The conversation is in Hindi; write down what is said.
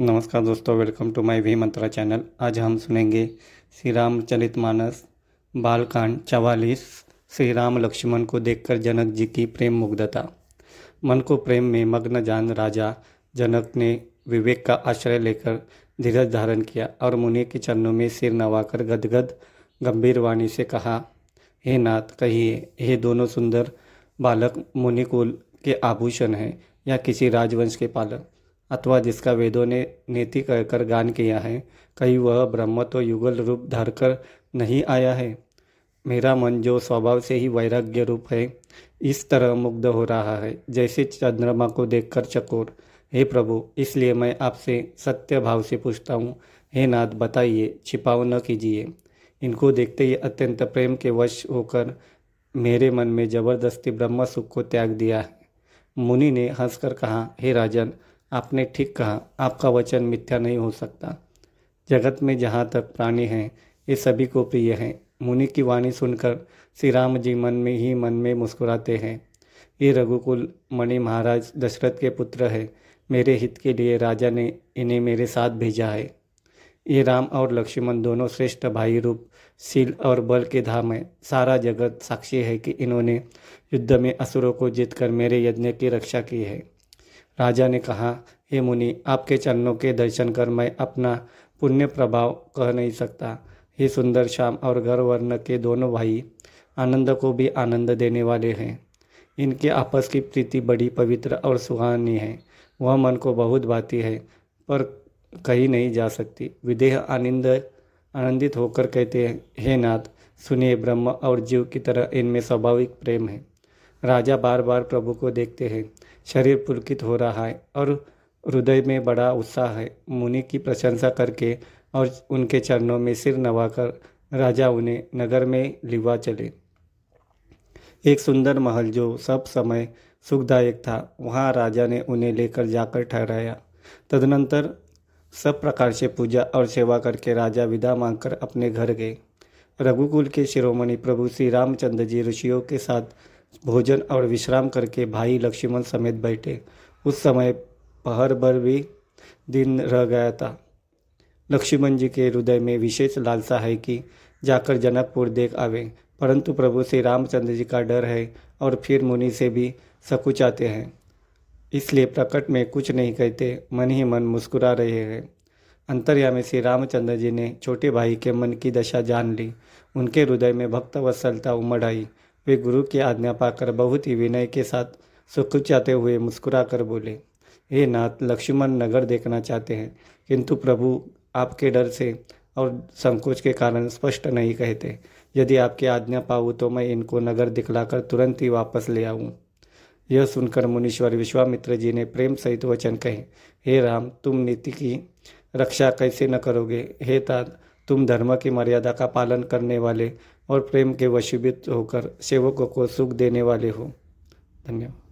नमस्कार दोस्तों welcome to my V Mantra channel आज हम सुनेंगे श्री रामचरित मानस बालकांड चवालीस, श्री राम लक्ष्मण को देखकर जनक जी की प्रेम मुग्धता। मन को प्रेम में मग्न जान राजा जनक ने विवेक का आश्रय लेकर धीरज धारण किया और मुनि के चरणों में सिर नवाकर गदगद गंभीर वाणी से कहा, हे नाथ, कहिए, हे दोनों सुंदर बालक मुनिकुल के आभूषण हैं या किसी राजवंश के पालक? अथवा जिसका वेदों ने नीति कहकर गान किया है, कहीं वह ब्रह्म तो युगल रूप धरकर नहीं आया है। मेरा मन जो स्वभाव से ही वैराग्य रूप है, इस तरह मुग्ध हो रहा है, जैसे चंद्रमा को देखकर चकोर। हे प्रभु, इसलिए मैं आपसे सत्य भाव से पूछता हूँ। हे नाथ, बताइए, छिपाव न कीजिए। इनको देखते ही अत्यंत प्रेम के वश होकर मेरे मन में ज़बरदस्ती ब्रह्म सुख को त्याग दिया है। मुनि ने हंसकर कहा, हे राजन आपने ठीक कहा, आपका वचन मिथ्या नहीं हो सकता। जगत में जहाँ तक प्राणी हैं, ये सभी को प्रिय हैं। मुनि की वाणी सुनकर श्री राम जी मन में ही मन में मुस्कुराते हैं। ये रघुकुल मणि महाराज दशरथ के पुत्र है। मेरे हित के लिए राजा ने इन्हें मेरे साथ भेजा है। ये राम और लक्ष्मण दोनों श्रेष्ठ भाई रूप, शील और बल के धाम है। सारा जगत साक्षी है कि इन्होंने युद्ध में असुरों को जीतकर मेरे यज्ञ की रक्षा की है। राजा ने कहा, हे मुनि, आपके चरणों के दर्शन कर मैं अपना पुण्य प्रभाव कह नहीं सकता। हे सुंदर श्याम और घर वर्ण के दोनों भाई, आनंद को भी आनंद देने वाले हैं। इनके आपस की प्रीति बड़ी पवित्र और सुहानी है। वह मन को बहुत भाती है, पर कहीं नहीं जा सकती। विदेह आनंद, आनंदित होकर कहते हैं, हे नाथ, सुनिए ब्रह्म और जीव की तरह इनमें स्वाभाविक प्रेम है। राजा बार बार प्रभु को देखते हैं। शरीर पुलकित हो रहा है और हृदय में बड़ा उत्साह है। मुनि की प्रशंसा करके और उनके चरणों में सिर नवाकर राजा उन्हें नगर में लिवा चले। एक सुंदर महल जो सब समय सुखदायक था, वहाँ राजा ने उन्हें लेकर जाकर ठहराया। तदनंतर सब प्रकार से पूजा और सेवा करके राजा विदा मांगकर अपने घर गए। रघुकुल के शिरोमणि प्रभु श्री रामचंद्र जी ऋषियों के साथ भोजन और विश्राम करके भाई लक्ष्मण समेत बैठे। उस समय पहर भर भी दिन रह गया था। लक्ष्मण जी के हृदय में विशेष लालसा है कि जाकर जनकपुर देख आवे। परंतु प्रभु श्री रामचंद्र जी का डर है और फिर मुनि से भी सकुचाते हैं। इसलिए प्रकट में कुछ नहीं कहते, मन ही मन मुस्कुरा रहे हैं। अंतर्यामी श्री रामचंद्र जी ने छोटे भाई के मन की दशा जान ली। उनके हृदय में भक्त वत्सलता उमड़ आई। वे गुरु की आज्ञा पाकर बहुत ही विनय के साथ सुखुचाते हुए मुस्कुरा कर बोले, हे नाथ, लक्ष्मण नगर देखना चाहते हैं, किंतु प्रभु आपके डर से और संकोच के कारण स्पष्ट नहीं कहते। यदि आपकी आज्ञा पाऊँ तो मैं इनको नगर दिखलाकर तुरंत ही वापस ले आऊँ यह सुनकर मुनीश्वर विश्वामित्र जी ने प्रेम सहित वचन कहे, हे राम, तुम नीति की रक्षा कैसे न करोगे? हे तात तुम धर्म की मर्यादा का पालन करने वाले और प्रेम के वशीभूत होकर सेवकों को सुख देने वाले हो। धन्यवाद।